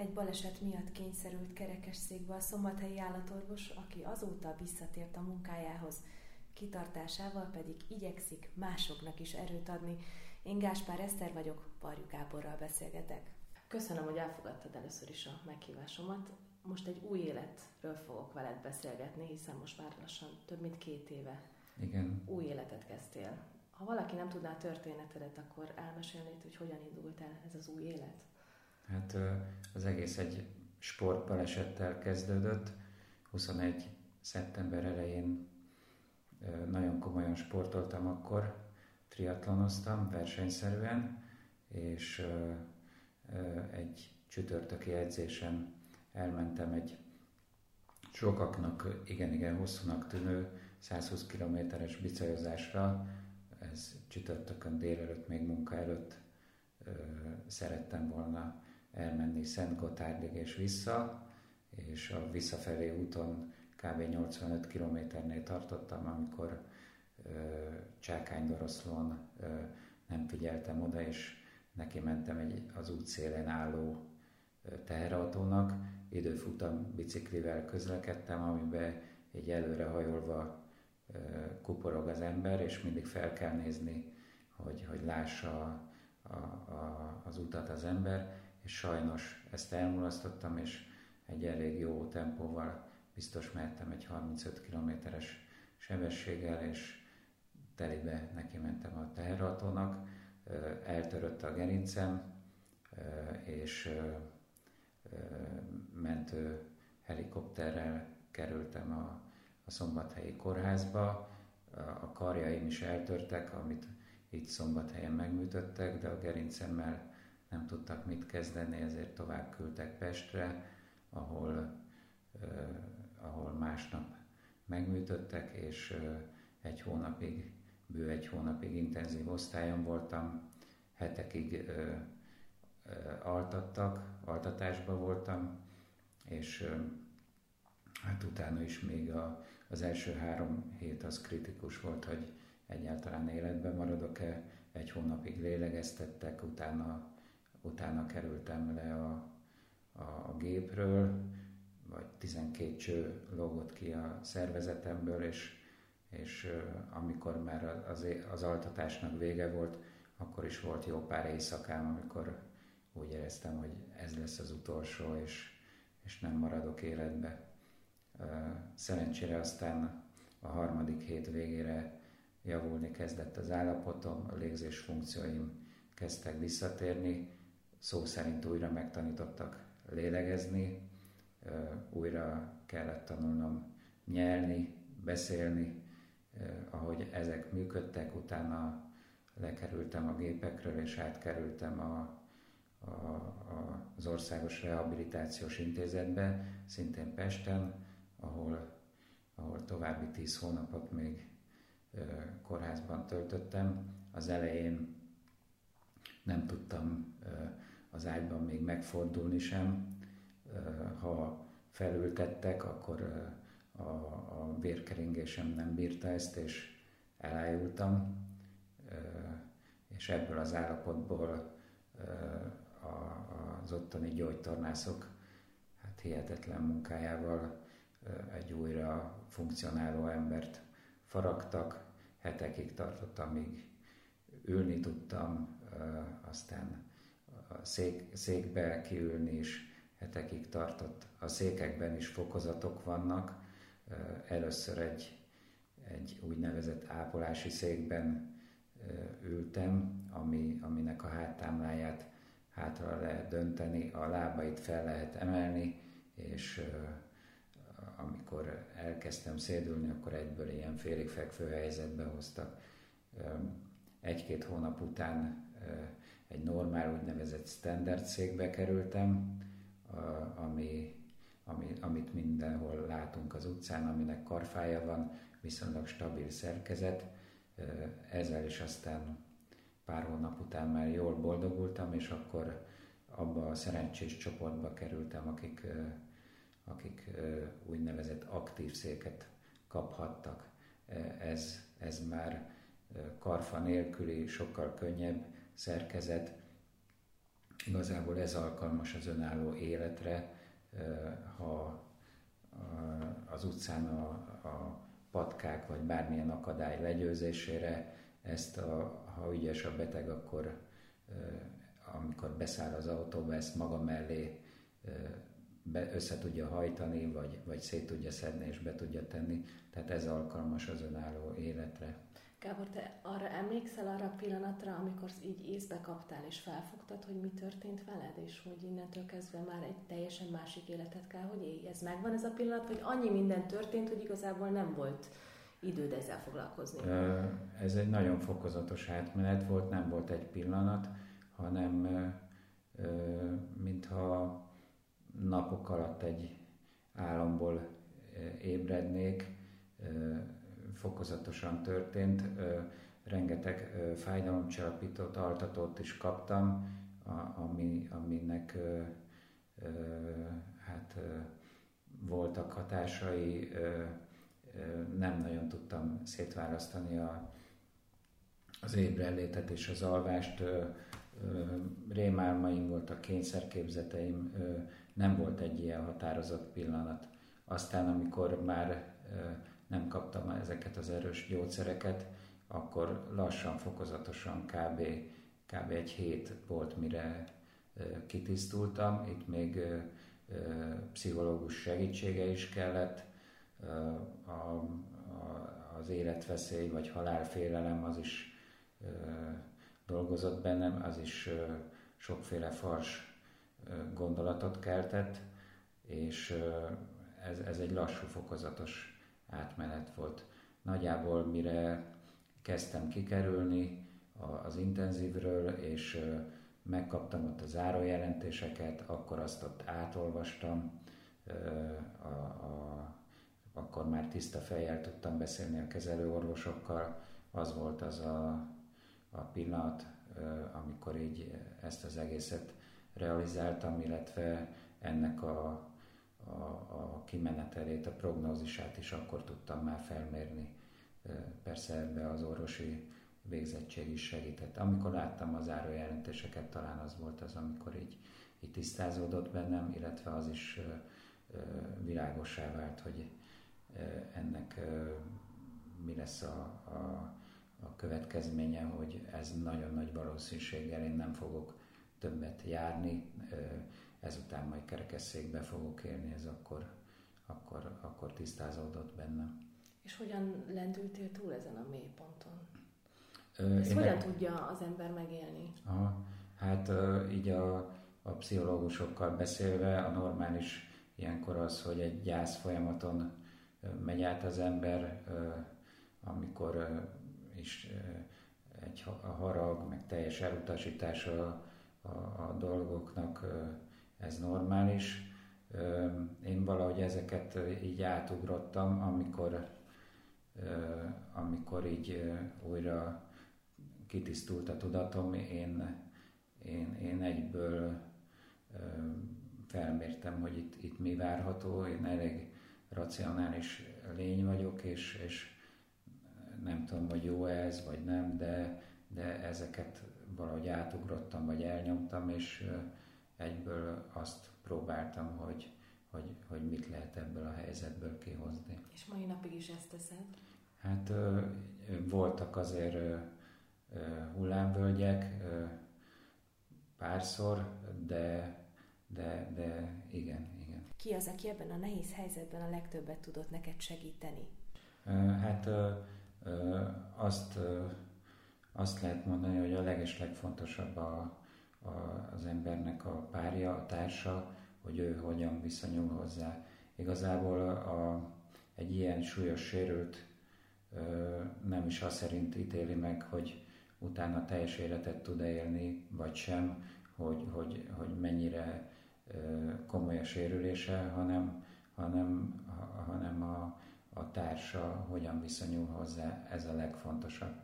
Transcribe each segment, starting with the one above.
Egy baleset miatt kényszerült kerekesszékbe a szombathelyi állatorvos, aki azóta visszatért a munkájához, kitartásával pedig igyekszik másoknak is erőt adni. Én Gáspár Eszter vagyok, Parjú Gáborral beszélgetek. Köszönöm, hogy elfogadtad először is a meghívásomat. Most egy új életről fogok veled beszélgetni, hiszen most már lassan több mint két éve Igen. új életet kezdtél. Ha valaki nem tudná a történetedet, akkor elmesélnéd, hogy hogyan indult el ez az új élet? Hát az egész egy sportbalesettel kezdődött. 21. szeptember elején nagyon komolyan sportoltam akkor, triatlonoztam versenyszerűen, és egy csütörtöki edzésen elmentem egy sokaknak igen-igen hosszúnak tűnő 120 kilométeres bicajozásra, ez csütörtökön délelőtt, még munka előtt szerettem volna elmenni Szent Gotárdig és vissza, és a visszafelé úton kb. 85 kilométernél tartottam, amikor Csákány-Doroszlón nem figyeltem oda, és neki mentem egy az útszélén álló teherautónak, időfutam biciklivel közlekedtem, amiben egy előrehajolva kuporog az ember, és mindig fel kell nézni, hogy, hogy lássa a, a, az utat az ember, és sajnos ezt elmulasztottam, és egy elég jó tempóval biztos mehettem egy 35 kilométeres sebességgel, és telibe neki mentem a teherautónak, eltörött a gerincem, és mentő helikopterrel kerültem a, a szombathelyi kórházba. A karjaim is eltörtek, amit itt szombathelyen megműtöttek, de a gerincemmel nem tudtak mit kezdeni, ezért tovább küldtek Pestre, ahol, eh, ahol másnap megműtöttek, és eh, egy hónapig, bő egy hónapig intenzív osztályon voltam, hetekig eh, altattak, altatásban voltam, és hát utána is még a, az első három hét az kritikus volt, hogy egyáltalán életben maradok-e, egy hónapig lélegeztettek, utána, utána kerültem le a, a, a gépről, vagy 12 cső lógott ki a szervezetemből, és, és amikor már az, az altatásnak vége volt, akkor is volt jó pár éjszakám, amikor úgy éreztem, hogy ez lesz az utolsó, és, és nem maradok életbe. Szerencsére aztán a harmadik hét végére javulni kezdett az állapotom, a légzés funkcióim kezdtek visszatérni, szó szerint újra megtanítottak lélegezni, újra kellett tanulnom nyelni, beszélni, ahogy ezek működtek, utána lekerültem a gépekről, és átkerültem a a, a, az Országos Rehabilitációs Intézetbe, szintén Pesten, ahol, ahol további tíz hónapot még ö, kórházban töltöttem. Az elején nem tudtam ö, az ágyban még megfordulni sem. Ha felültettek, akkor a, a vérkeringésem nem bírta ezt, és elájultam, és ebből az állapotból az ottani gyógytornászok hát hihetetlen munkájával egy újra funkcionáló embert faragtak, hetekig tartott, amíg ülni tudtam, aztán szék, székbe kiülni is hetekig tartott. A székekben is fokozatok vannak. Először egy, egy úgynevezett ápolási székben ültem, ami, aminek a háttámláját hátra lehet dönteni, a lábait fel lehet emelni, és amikor elkezdtem szédülni, akkor egyből ilyen félig fekvő helyzetbe hoztak. Egy-két hónap után egy normál úgynevezett standard székbe kerültem, ami, ami, amit mindenhol látunk az utcán, aminek karfája van, viszonylag stabil szerkezet. Ezzel is aztán pár hónap után már jól boldogultam, és akkor abba a szerencsés csoportba kerültem, akik, akik úgynevezett aktív széket kaphattak. Ez, ez már karfa nélküli, sokkal könnyebb szerkezet, igazából ez alkalmas az önálló életre, ha az utcán a, a patkák vagy bármilyen akadály legyőzésére, ezt a, ha ügyes a beteg, akkor amikor beszáll az autóba, ezt maga mellé be, össze tudja hajtani, vagy, vagy szét tudja szedni és be tudja tenni. Tehát ez alkalmas az önálló életre. Gábor, te arra emlékszel arra a pillanatra, amikor így észbe kaptál és felfogtad, hogy mi történt veled, és hogy innentől kezdve már egy teljesen másik életet kell, hogy élj. Ez megvan ez a pillanat, hogy annyi minden történt, hogy igazából nem volt időd ezzel foglalkozni? Ez egy nagyon fokozatos átmenet volt, nem volt egy pillanat, hanem mintha napok alatt egy álomból ébrednék, fokozatosan történt, rengeteg fájdalomcsillapítót, altatót is kaptam, ami, aminek hát voltak hatásai, nem nagyon tudtam szétválasztani a, az ébrenlétet és az alvást, rémálmaim voltak, kényszerképzeteim, nem volt egy ilyen határozott pillanat. Aztán, amikor már nem kaptam ezeket az erős gyógyszereket, akkor lassan, fokozatosan kb. kb. egy hét volt, mire kitisztultam. Itt még pszichológus segítsége is kellett, a, a, az életveszély vagy halálfélelem az is dolgozott bennem, az is sokféle fals gondolatot keltett, és ez, ez egy lassú, fokozatos átmenet volt. Nagyjából mire kezdtem kikerülni az intenzívről, és megkaptam ott a zárójelentéseket, akkor azt ott átolvastam, a, a, akkor már tiszta fejjel tudtam beszélni a kezelőorvosokkal, az volt az a, a pillanat, amikor így ezt az egészet realizáltam, illetve ennek a a, a kimenetelét, a prognózisát is akkor tudtam már felmérni. Persze ebbe az orvosi végzettség is segített. Amikor láttam az árójelentéseket, talán az volt az, amikor így, így tisztázódott bennem, illetve az is világosá vált, hogy ennek mi lesz a, a, a következménye, hogy ez nagyon nagy valószínűséggel én nem fogok többet járni, ezután majd kerekesszékbe fogok élni, ez akkor, akkor, akkor tisztázódott bennem. És hogyan lendültél túl ezen a mélyponton? Ezt hogyan meg... tudja az ember megélni? Aha, hát így a, a pszichológusokkal beszélve a normális ilyenkor az, hogy egy gyász folyamaton megy át az ember, amikor is egy harag, meg teljes elutasítása a, a dolgoknak ez normális. Én valahogy ezeket így átugrottam, amikor, amikor így újra kitisztult a tudatom, én, én, én egyből felmértem, hogy itt, itt mi várható, én elég racionális lény vagyok, és, és nem tudom, hogy jó ez, vagy nem, de, de ezeket valahogy átugrottam, vagy elnyomtam, és egyből azt próbáltam, hogy, hogy, hogy mit lehet ebből a helyzetből kihozni. És mai napig is ezt teszed? Hát voltak azért hullámvölgyek párszor, de, de, de igen, igen. Ki az, aki ebben a nehéz helyzetben a legtöbbet tudott neked segíteni? Hát azt, azt lehet mondani, hogy a leges legfontosabb a, az embernek a párja, a társa, hogy ő hogyan viszonyul hozzá. Igazából a, egy ilyen súlyos sérült nem is azt szerint ítéli meg, hogy utána teljes életet tud élni, vagy sem, hogy, hogy, hogy mennyire komoly a sérülése, hanem, hanem, hanem a, a társa hogyan viszonyul hozzá, ez a legfontosabb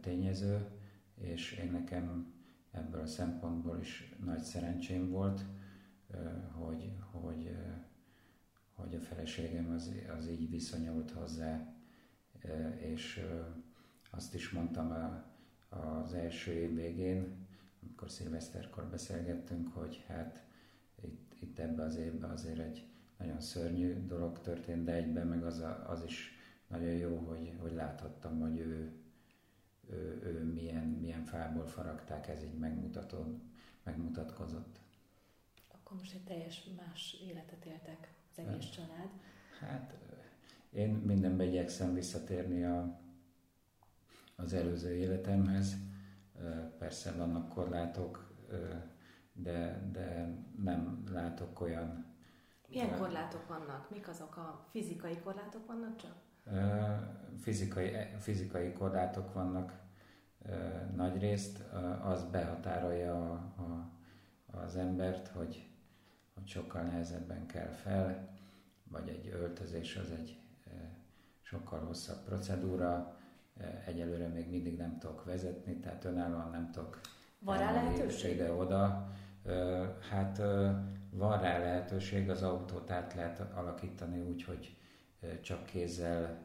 tényező, és én nekem ebből a szempontból is nagy szerencsém volt, hogy, hogy, hogy a feleségem az, az így viszonyult hozzá, és azt is mondtam a, az első év végén, amikor szilveszterkor beszélgettünk, hogy hát itt, itt ebbe az évben azért egy nagyon szörnyű dolog történt, de egyben meg az, a, az is nagyon jó, hogy, hogy láthattam, hogy ő, ő, ő milyen, milyen fából faragták, ez így megmutató, megmutatkozott. Akkor most egy teljes más életet éltek az egész hát, család. Hát én mindenben igyekszem visszatérni a, az előző életemhez. Persze vannak korlátok, de, de nem látok olyan... Milyen korlátok vannak? Mik azok a fizikai korlátok vannak csak? Fizikai, fizikai korlátok vannak nagy részt. Az behatárolja a, a, az embert, hogy, hogy sokkal nehezebben kell fel, vagy egy öltözés az egy sokkal hosszabb procedúra, egyelőre még mindig nem tudok vezetni, tehát önállóan nem tudok van rá lehetőség? Ide-oda. Hát van rá lehetőség, az autót át lehet alakítani úgy, hogy csak kézzel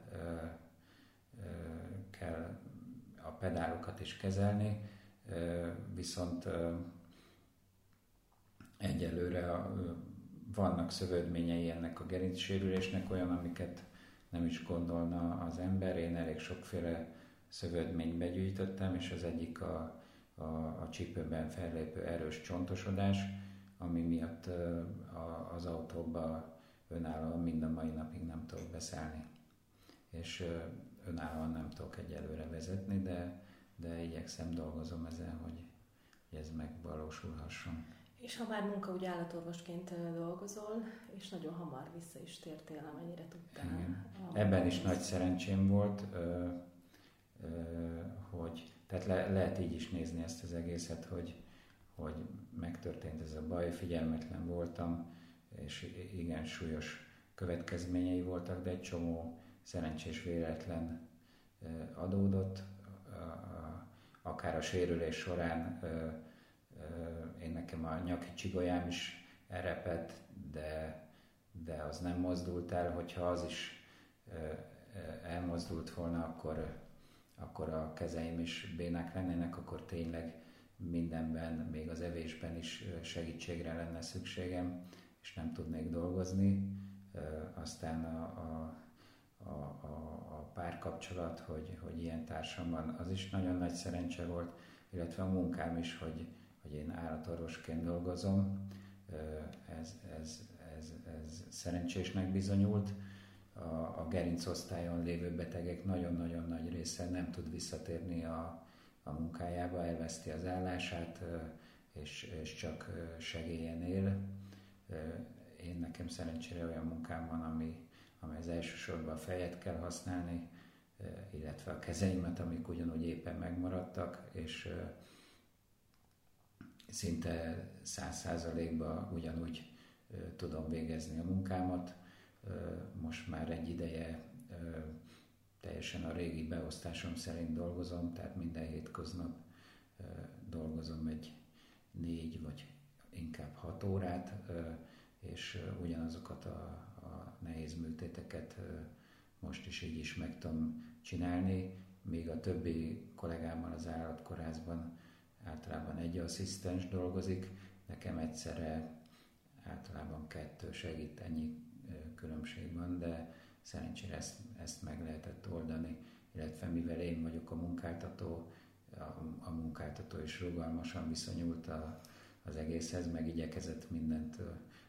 kell a pedálokat is kezelni, viszont egyelőre vannak szövődményei ennek a gerincsérülésnek, olyan, amiket nem is gondolna az ember. Én elég sokféle szövődményt begyűjtöttem, és az egyik a, a, a csípőben fellépő erős csontosodás, ami miatt az autóba önállóan mind a mai napig nem tudok beszállni. És önállóan nem tudok egyelőre vezetni, de, de igyekszem, dolgozom ezen, hogy, hogy ez megvalósulhasson. És ha már munka, úgy állatorvosként dolgozol, és nagyon hamar vissza is tértél, amennyire tudtál. Igen. Ebben is nagy szerencsém volt, ö, ö, hogy tehát le, lehet így is nézni ezt az egészet, hogy, hogy megtörtént ez a baj, figyelmetlen voltam, és igen súlyos következményei voltak, de egy csomó szerencsés véletlen adódott, akár a sérülés során én nekem a nyaki csigolyám is erepett, de, de az nem mozdult el, hogyha az is elmozdult volna, akkor, akkor a kezeim is bénák lennének, akkor tényleg mindenben, még az evésben is segítségre lenne szükségem, és nem tudnék dolgozni. Aztán a, a, a, a, párkapcsolat, hogy, hogy ilyen társam van, az is nagyon nagy szerencse volt, illetve a munkám is, hogy, hogy én állatorvosként dolgozom. Ez, ez, ez, ez szerencsésnek bizonyult. A, a gerincosztályon lévő betegek nagyon-nagyon nagy része nem tud visszatérni a, a munkájába, elveszti az állását, és, és csak segélyen él. Én nekem szerencsére olyan munkám van, ami, amely az elsősorban a fejet kell használni, illetve a kezeimet, amik ugyanúgy éppen megmaradtak, és szinte száz százalékban ugyanúgy tudom végezni a munkámat. Most már egy ideje teljesen a régi beosztásom szerint dolgozom, tehát minden hétköznap dolgozom egy négy vagy inkább hat órát, és ugyanazokat a, a nehéz műtéteket most is így is meg tudom csinálni, míg a többi kollégámmal az állatkorászban általában egy asszisztens dolgozik, nekem egyszerre általában kettő segít, ennyi különbség van, de szerencsére ezt, ezt meg lehetett oldani, illetve mivel én vagyok a munkáltató, a, a munkáltató is rugalmasan viszonyult a, az egészhez, meg igyekezett mindent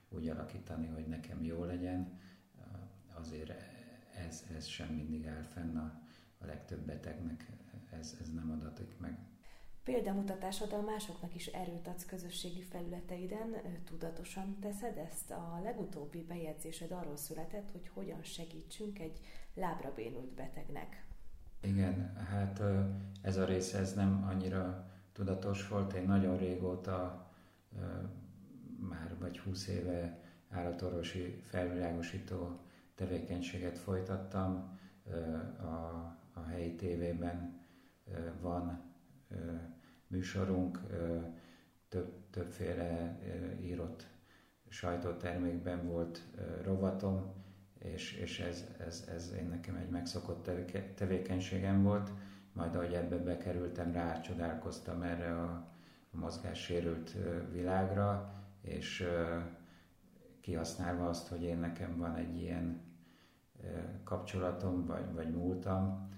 úgy alakítani, hogy nekem jó legyen, azért ez, ez sem mindig áll fenn a, a legtöbb betegnek, ez, ez nem adatik meg. Példamutatásoddal másoknak is erőt adsz közösségi felületeiden, tudatosan teszed ezt? A legutóbbi bejegyzésed arról született, hogy hogyan segítsünk egy lábra bénult betegnek. Igen, hát ez a rész ez nem annyira tudatos volt. Én nagyon régóta, már vagy 20 éve állatorvosi felvilágosító tevékenységet folytattam. A, a helyi tévében van műsorunk, több, többféle írott sajtótermékben volt rovatom, és, és ez, ez, ez én nekem egy megszokott tevékenységem volt. Majd ahogy ebbe bekerültem, rácsodálkoztam erre a a mozgássérült világra, és kihasználva azt, hogy én nekem van egy ilyen kapcsolatom, vagy, vagy múltam,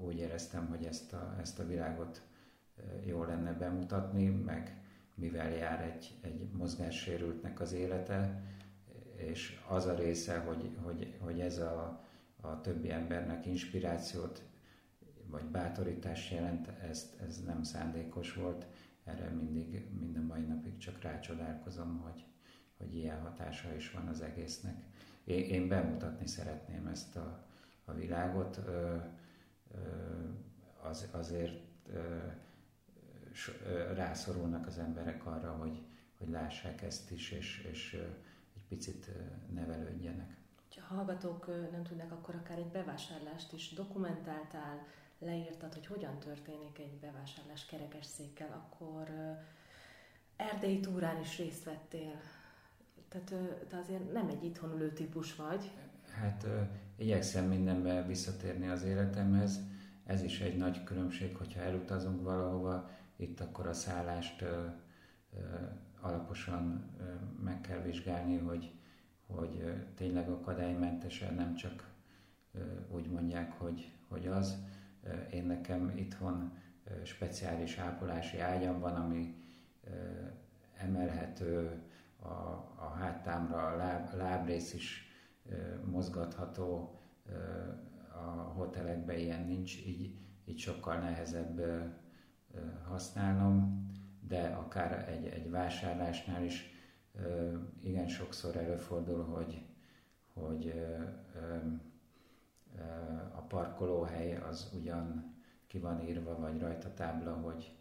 úgy éreztem, hogy ezt a, ezt a világot jó lenne bemutatni, meg mivel jár egy, egy mozgássérültnek az élete, és az a része, hogy, hogy, hogy ez a, a többi embernek inspirációt vagy bátorítást jelent, ezt, ez nem szándékos volt. Erre mindig, minden mai napig csak rácsodálkozom, hogy, hogy ilyen hatása is van az egésznek. Én, én bemutatni szeretném ezt a, a világot, ö, ö, az, azért ö, so, ö, rászorulnak az emberek arra, hogy, hogy lássák ezt is, és, és ö, egy picit nevelődjenek. Ha hallgatók nem tudnak, akkor akár egy bevásárlást is dokumentáltál, leírtad, hogy hogyan történik egy bevásárlás kerekesszékkel, akkor erdélyi túrán is részt vettél. Tehát te azért nem egy itthon ülő típus vagy. Hát igyekszem mindenbe visszatérni az életemhez. Ez is egy nagy különbség, hogyha elutazunk valahova, itt akkor a szállást ö, ö, alaposan ö, meg kell vizsgálni, hogy, hogy ö, tényleg akadálymentesen nem csak ö, úgy mondják, hogy, hogy az, én nekem itthon speciális ápolási ágyam van, ami emelhető, a, a háttámra a láb, lábrész is mozgatható, a hotelekben ilyen nincs, így, így sokkal nehezebb használnom, de akár egy, egy vásárlásnál is igen sokszor előfordul, hogy, hogy a parkolóhely az ugyan ki van írva, vagy rajta tábla, hogy,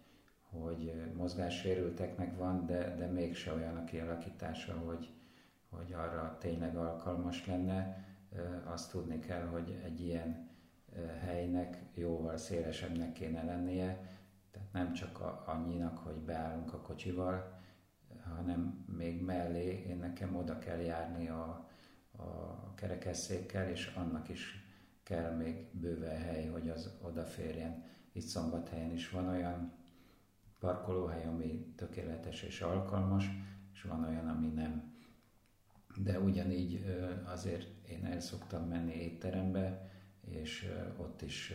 hogy mozgássérülteknek van, de, de mégse olyan a kialakítása, hogy, hogy arra tényleg alkalmas lenne. Azt tudni kell, hogy egy ilyen helynek jóval szélesebbnek kéne lennie, tehát nem csak a, annyinak, hogy beállunk a kocsival, hanem még mellé én nekem oda kell járni a, a kerekesszékkel, és annak is kell még bőven hely, hogy az odaférjen. Itt Szombathelyen is van olyan parkolóhely, ami tökéletes és alkalmas, és van olyan, ami nem. De ugyanígy azért én el szoktam menni étterembe, és ott is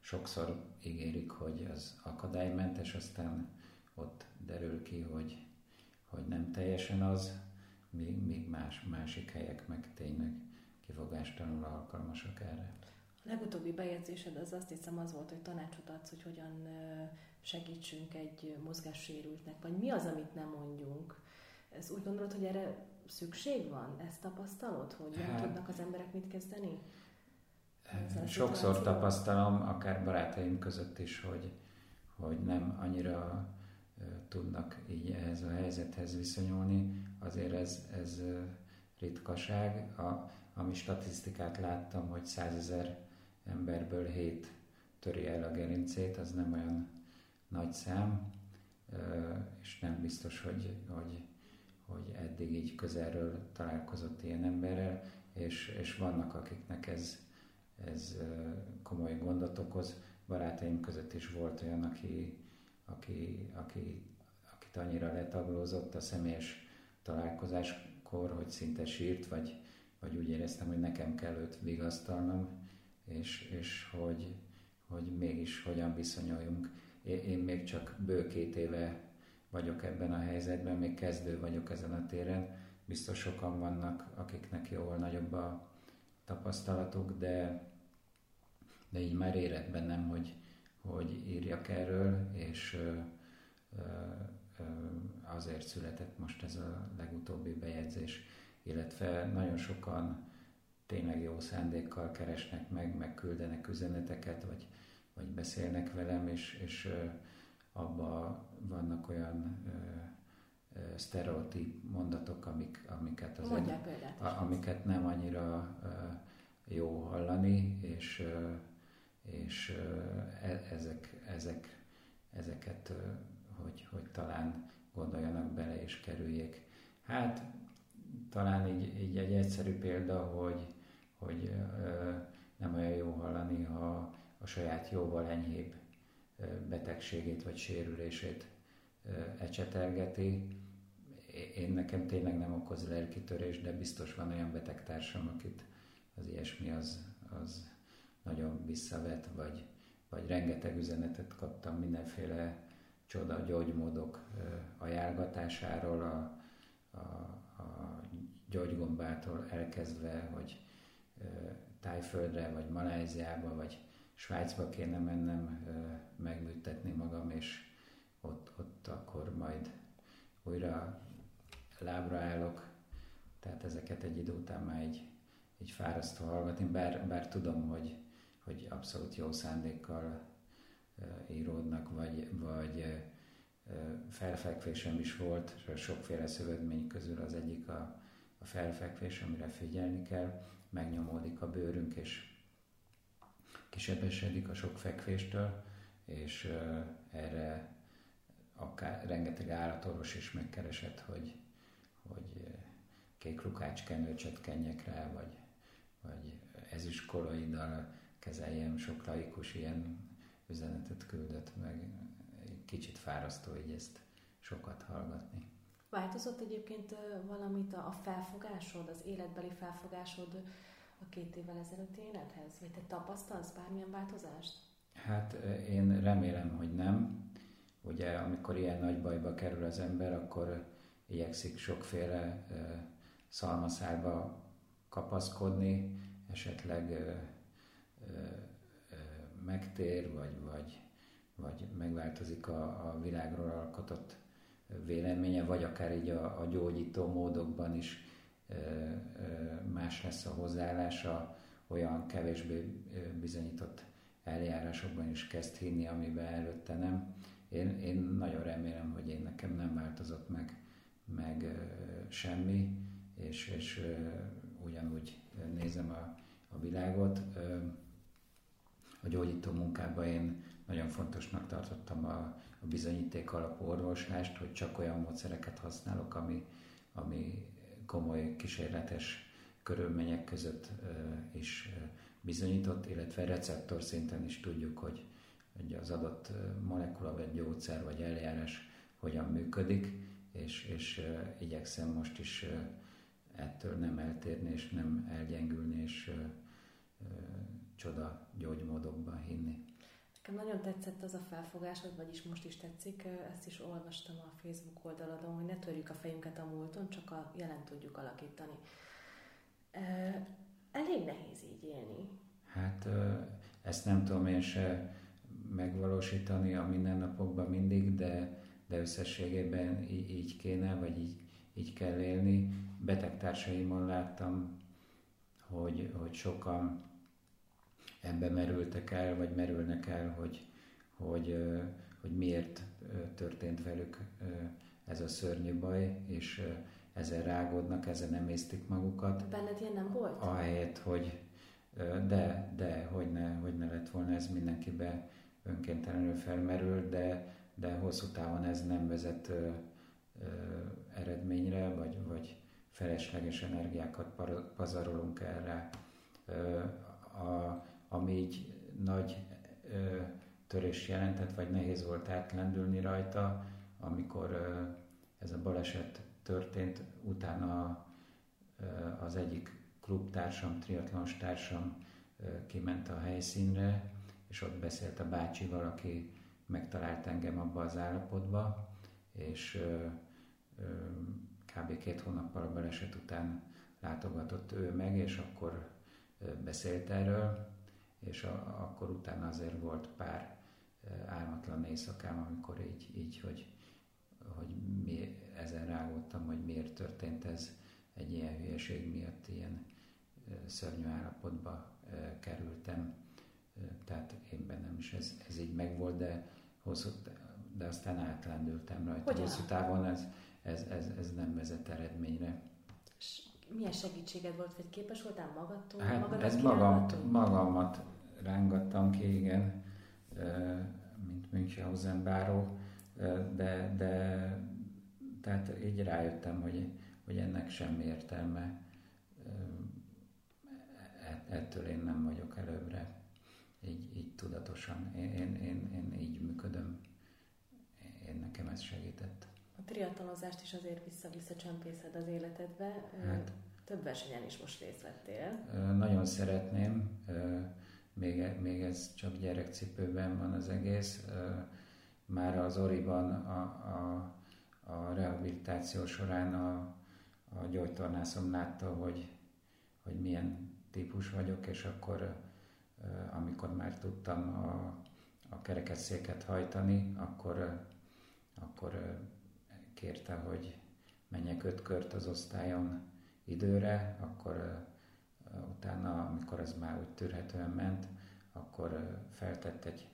sokszor ígérik, hogy az akadálymentes, aztán ott derül ki, hogy, hogy nem teljesen az, míg, más, másik helyek meg tényleg kifogástalanul alkalmasak erre. A legutóbbi bejegyzésed az azt hiszem az volt, hogy tanácsot adsz, hogy hogyan segítsünk egy mozgássérültnek, vagy mi az, amit nem mondjunk. Ez úgy gondolod, hogy erre szükség van? Ezt tapasztalod, hogy nem hát, tudnak az emberek mit kezdeni? Sokszor tapasztalom, akár barátaim között is, hogy, hogy nem annyira tudnak így ehhez a helyzethez viszonyulni. Azért ez, ez ritkaság. A, ami statisztikát láttam, hogy százezer emberből hét töri el a gerincét, az nem olyan nagy szám, és nem biztos, hogy, hogy, hogy eddig így közelről találkozott ilyen emberrel, és, és vannak, akiknek ez, ez komoly gondot okoz. Barátaim között is volt olyan, aki, aki, aki, akit annyira letaglózott a személyes találkozáskor, hogy szinte sírt, vagy, vagy úgy éreztem, hogy nekem kell őt vigasztalnom, és, és hogy, hogy mégis hogyan viszonyuljunk. Én, én még csak bő két éve vagyok ebben a helyzetben, még kezdő vagyok ezen a téren. Biztos sokan vannak, akiknek jóval nagyobb a tapasztalatuk, de, de így már érett bennem, hogy, hogy írjak erről, és ö, ö, azért született most ez a legutóbbi bejegyzés, illetve nagyon sokan tényleg jó szándékkal keresnek meg, meg küldenek üzeneteket, vagy, vagy beszélnek velem, és, és abban vannak olyan sztereotíp mondatok, amik, amiket, az egy, a, amiket nem annyira jó hallani, és, és e, ezek, ezek, ezeket, hogy, hogy talán gondoljanak bele és kerüljék. Hát talán így, így egy egyszerű példa, hogy hogy nem olyan jó hallani, ha a saját jóval enyhébb betegségét vagy sérülését ecsetelgeti. Én nekem tényleg nem okoz lelkitörés, de biztos van olyan betegtársam, akit az ilyesmi az, az nagyon visszavet, vagy, vagy rengeteg üzenetet kaptam mindenféle csoda gyógymódok ajánlgatásáról, a, a, a gyógygombától elkezdve, hogy Tájföldre, vagy Maláziába, vagy Svájcba kéne mennem megműtetni magam, és ott, ott akkor majd újra lábra állok. Tehát ezeket egy idő után már így, így fárasztó hallgatni, bár, bár tudom, hogy, hogy abszolút jó szándékkal íródnak, vagy, vagy felfekvésem is volt, sokféle szövődmény közül az egyik a, a felfekvés, amire figyelni kell, megnyomódik a bőrünk, és kisebesedik a sok fekvéstől, és erre akár rengeteg állatorvos is megkeresett, hogy, hogy kék lukács kenőcset kenjek rá, vagy, vagy ezüstkoloiddal kezeljem, sok laikus ilyen üzenetet küldött meg. Kicsit fárasztó így ezt sokat hallgatni. Változott egyébként valamit a felfogásod, az életbeli felfogásod a két évvel ezelőtti élethez? Vagy te tapasztalsz bármilyen változást? Hát én remélem, hogy nem. Ugye amikor ilyen nagy bajba kerül az ember, akkor igyekszik sokféle szalmaszálba kapaszkodni, esetleg megtér, vagy, vagy, vagy megváltozik a, a világról alkotott véleménye, vagy akár így a, a gyógyító módokban is más lesz a hozzáállása, olyan kevésbé bizonyított eljárásokban is kezd hinni, amiben előtte nem. Én, én nagyon remélem, hogy én nekem nem változott meg, meg semmi, és, és ugyanúgy nézem a, a világot. A gyógyító munkában én nagyon fontosnak tartottam a, a bizonyíték alapú orvoslást, hogy csak olyan módszereket használok, ami, ami komoly kísérletes körülmények között is bizonyított, illetve receptor szinten is tudjuk, hogy, hogy az adott molekula, vagy gyógyszer, vagy eljárás hogyan működik, és, és igyekszem most is ettől nem eltérni, és nem elgyengülni, és csoda gyógymódokban hinni. Nekem nagyon tetszett az a felfogásod, vagyis most is tetszik, ezt is olvastam a Facebook oldaladon, hogy ne törjük a fejünket a múlton, csak a jelen tudjuk alakítani. Elég nehéz így élni. Hát ezt nem tudom én se megvalósítani a mindennapokban mindig, de, de összességében így, így kéne, vagy így, így kell élni. Betegtársaimon láttam, hogy, hogy sokan ebbe merültek el, vagy merülnek el, hogy, hogy, hogy miért történt velük ez a szörnyű baj, és ezzel rágódnak, ezzel nem észtik magukat. Benned ilyen nem volt? Ahelyett, hogy de, de, hogy ne, hogy ne lett volna ez mindenkibe önkéntelenül felmerül, de, de hosszú távon ez nem vezet ö, ö, eredményre, vagy, vagy felesleges energiákat pazarolunk erre. Ö, a, ami így nagy ö, törés jelentett, vagy nehéz volt átlendülni rajta, amikor ö, ez a baleset történt, utána ö, az egyik klubtársam, triatlons társam ö, kiment a helyszínre, és ott beszélt a bácsival, aki megtalált engem abba az állapotba, és ö, ö, kb. két hónappal a baleset után látogatott ő meg, és akkor beszélt erről, és a, akkor utána azért volt pár álmatlan éjszakám, amikor így, így hogy, hogy mi, ezen rágódtam, hogy miért történt ez egy ilyen hülyeség miatt, ilyen szörnyű állapotba kerültem. Tehát én bennem is ez, ez így megvolt, de, hosszú, de aztán átlendültem rajta. Hogy hosszú távon ez, ez, ez, ez nem vezet eredményre. Milyen segítséged volt, vagy képes voltál magadtól? Hát ez magam, magamat rángattam ki, igen, mint Münchhausen báró, de, de tehát így rájöttem, hogy, hogy ennek semmi értelme. E, ettől én nem vagyok előbbre, így, így tudatosan. Én, én, én, én így működöm. Én nekem ez segített. A triatlonozást is azért vissza-vissza csempészed az életedbe. Hát, Több versenyen is most részt vettél. Nagyon szeretném, még, még ez csak gyerekcipőben van az egész. Már az Oriban a, a, a rehabilitáció során a, a gyógytornászom látta, hogy, hogy milyen típus vagyok, és akkor amikor már tudtam a, a kerekesszéket hajtani, akkor, akkor kérte, hogy menjek öt kört az osztályon időre, akkor utána, amikor ez már úgy tűrhetően ment, akkor feltett egy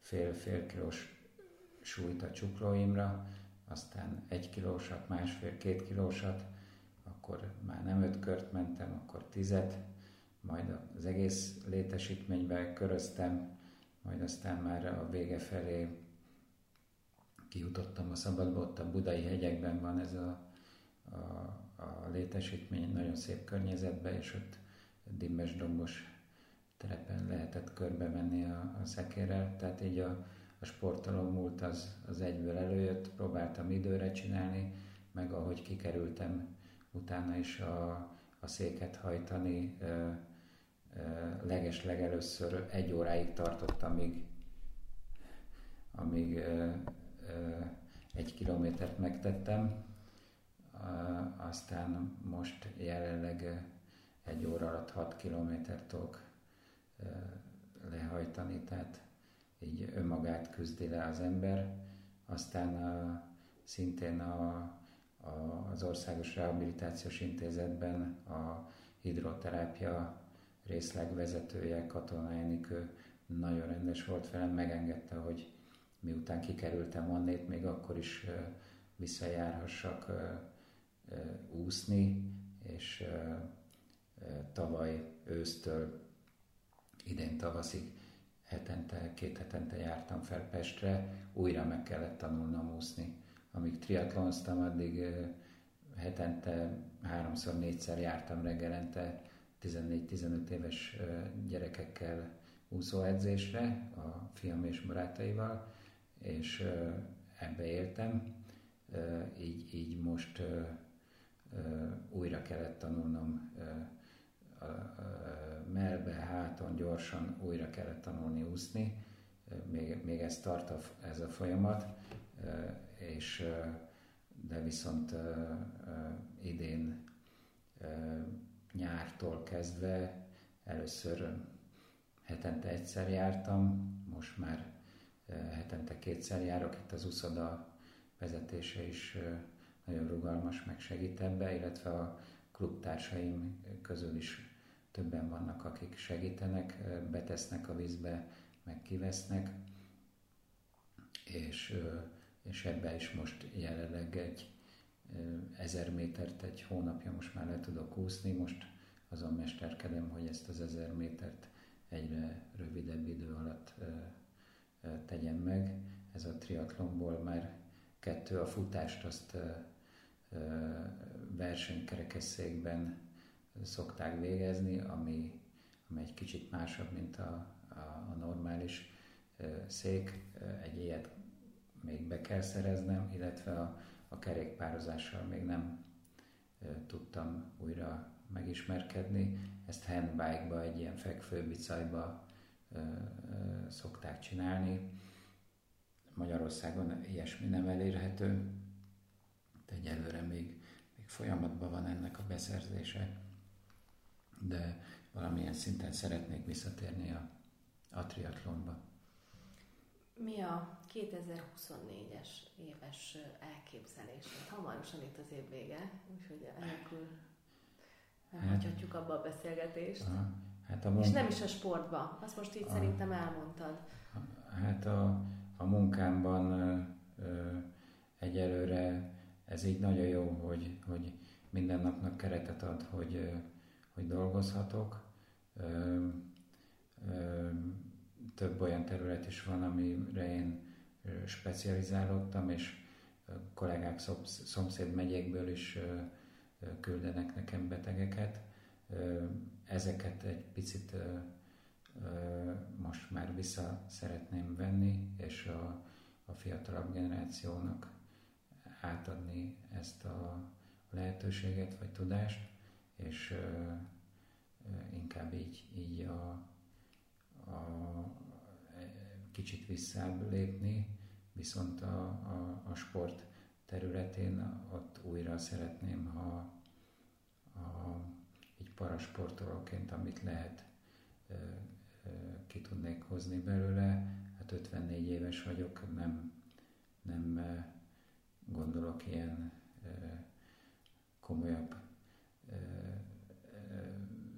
fél-fél kilós súlyt a csuklóimra, aztán egy kilósat, másfél-két kilósat, akkor már nem öt kört mentem, akkor tizet, majd az egész létesítménybe köröztem, majd aztán már a vége felé kijutottam a szabadba, ott a budai hegyekben van ez a, a, a létesítmény, nagyon szép környezetben, és ott dimmes dombos terepen lehetett körbe menni a, a szekérrel, tehát így a, a sportoló múlt az, az egyből előjött, próbáltam időre csinálni, meg ahogy kikerültem utána is a, a széket hajtani, leges legelőször egy óráig tartott, amíg, amíg egy kilométert megtettem, aztán most jelenleg egy óra alatt 6 kilométert tudok lehajtani, tehát így önmagát küzdi le az ember. Aztán a, szintén a, a, az Országos Rehabilitációs Intézetben a hidroterápia részleg vezetője, Katona Enikő nagyon rendes volt velem, megengedte, hogy miután kikerültem onnét, még akkor is visszajárhassak úszni, és tavaly ősztől idén tavaszig hetente, két hetente jártam fel Pestre, újra meg kellett tanulnom úszni. Amíg triatlonztam, addig hetente háromszor, négyszer jártam reggelente 14-15 éves gyerekekkel úszóedzésre, a fiam és barátaival, és ebbe éltem, így, így most újra kellett tanulnom melbe, háton, gyorsan újra kellett tanulni úszni, még, még ez tart a, ez a folyamat, és de viszont idén nyártól kezdve először hetente egyszer jártam, most már hetente kétszer járok, itt az uszoda vezetése is nagyon rugalmas, meg segít ebbe, illetve a klubtársaim közül is többen vannak, akik segítenek, betesznek a vízbe, meg kivesznek, és, és ebbe is most jelenleg egy ezer métert egy hónapja most már le tudok úszni, most azon mesterkedem, hogy ezt az ezer métert egyre rövidebb idő alatt tegyem meg. Ez a triatlonból már kettő a futást, azt versenykerekesszékben szokták végezni, ami, ami egy kicsit másabb, mint a, a, a normális szék. Egy ilyet még be kell szereznem, illetve a, a kerékpározással még nem tudtam újra megismerkedni. Ezt handbike-ba, egy ilyen fekvőbicajba szokták csinálni. Magyarországon ilyesmi nem elérhető, de egyelőre még, még folyamatban van ennek a beszerzése, de valamilyen szinten szeretnék visszatérni a, a triatlonba. Mi a 2024-es éves elképzelés? Hamarosan itt az év vége, úgyhogy enélkül nem hát, hagyhatjuk abba a beszélgetést. Aha, hát a munka... És nem is a sportba, azt most így a, szerintem elmondtad. Hát a, a munkámban ö, ö, egyelőre ez így nagyon jó, hogy, hogy minden napnak keretet ad, hogy, hogy dolgozhatok. Ö, ö, több olyan terület is van, amire én specializálódtam, és kollégák szomszéd megyékből is küldenek nekem betegeket. Ezeket egy picit most már vissza szeretném venni, és a, a fiatalabb generációnak átadni ezt a lehetőséget vagy tudást, és inkább így, így a, a kicsit visszább lépni, viszont a, a, a sport területén ott újra szeretném, ha a, parasportolóként, amit lehet, ki tudnék hozni belőle. Hát 54 éves vagyok, nem, nem gondolok ilyen komolyabb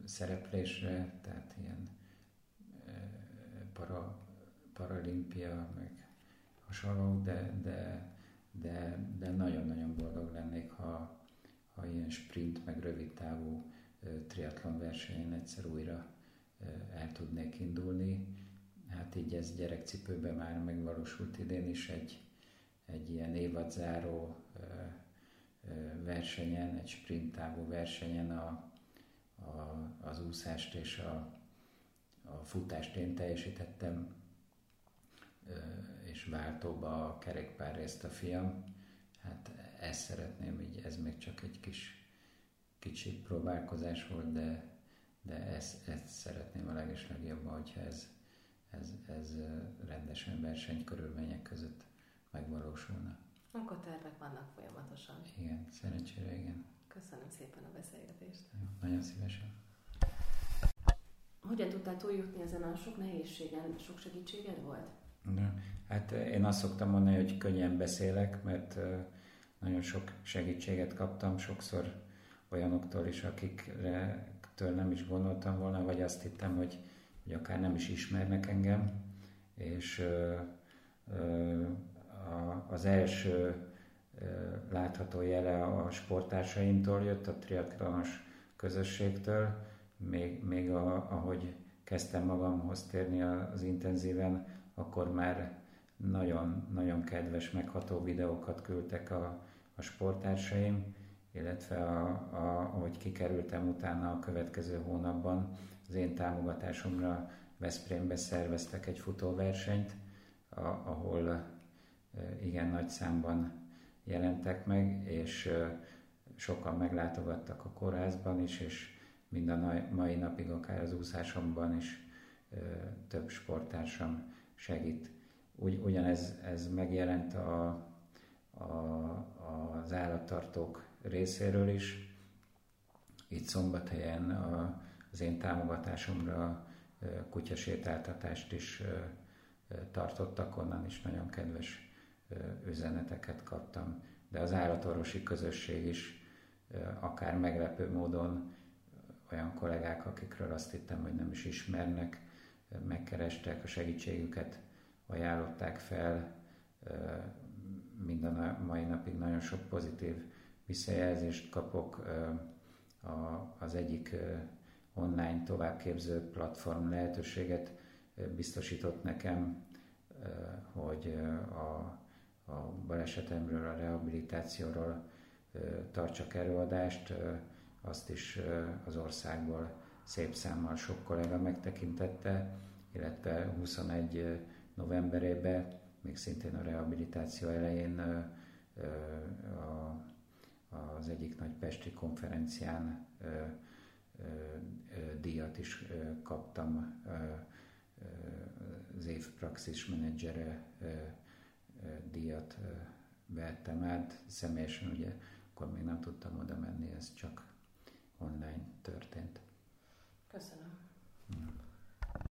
szereplésre, tehát ilyen para, paralimpia, meg hasonló, de, de, de, de nagyon-nagyon boldog lennék, ha, ha ilyen sprint, meg rövid távú triatlon versenyen egyszer újra el tudnék indulni. Hát így ez gyerekcipőben már megvalósult idén is egy, egy ilyen évadzáró versenyen, egy sprint távú versenyen a, a, az úszást és a, a futást én teljesítettem, és váltóba a kerékpár részt a fiam. Hát ezt szeretném, így ez még csak egy kis kicsi próbálkozás volt, de, de ezt, ezt szeretném a legeslegjobban, hogyha ez, ez, ez rendesen versenykörülmények között megvalósulna. Akkor tervek vannak folyamatosan. Igen, szerencsére igen. Köszönöm szépen a beszélgetést. Jó, nagyon szívesen. Hogyan tudtál túljutni ezen a sok nehézségen? Sok segítséged volt? De, hát én azt szoktam mondani, hogy könnyen beszélek, mert nagyon sok segítséget kaptam, sokszor olyanoktól is, akiktől nem is gondoltam volna, vagy azt hittem, hogy, hogy akár nem is ismernek engem, és az első látható jele a sportársaimtól jött, a triatlonos közösségtől, még, még a, ahogy kezdtem magamhoz térni az intenzíven, akkor már nagyon, nagyon kedves, megható videókat küldtek a, a sportársaim, illetve a, a, ahogy kikerültem utána a következő hónapban, az én támogatásomra Veszprémbe szerveztek egy futóversenyt, a, ahol igen nagy számban jelentek meg, és sokan meglátogattak a kórházban is, és mind a mai napig akár az úszásomban is több sportársam segít. Ugy, ugyanez ez megjelent a, a, az állattartók részéről is. Itt Szombathelyen a, az én támogatásomra kutyasétáltatást is tartottak, onnan is nagyon kedves üzeneteket kaptam. De az állatorvosi közösség is akár meglepő módon olyan kollégák, akikről azt hittem, hogy nem is ismernek, megkerestek, a segítségüket ajánlották fel, mind a mai napig nagyon sok pozitív visszajelzést kapok. Az egyik online továbbképző platform lehetőséget biztosított nekem, hogy a, a balesetemről, a rehabilitációról tartsak előadást, azt is az országból szép számmal sok kollega megtekintette, illetve 21 novemberében, még szintén a rehabilitáció elején a, az egyik nagy Pesti konferencián ö, ö, ö, díjat is ö, kaptam, ö, ö, az év praxis menedzsere ö, ö, díjat ö, vettem át, személyesen ugye akkor még nem tudtam oda menni, ez csak online történt. Köszönöm. Mm.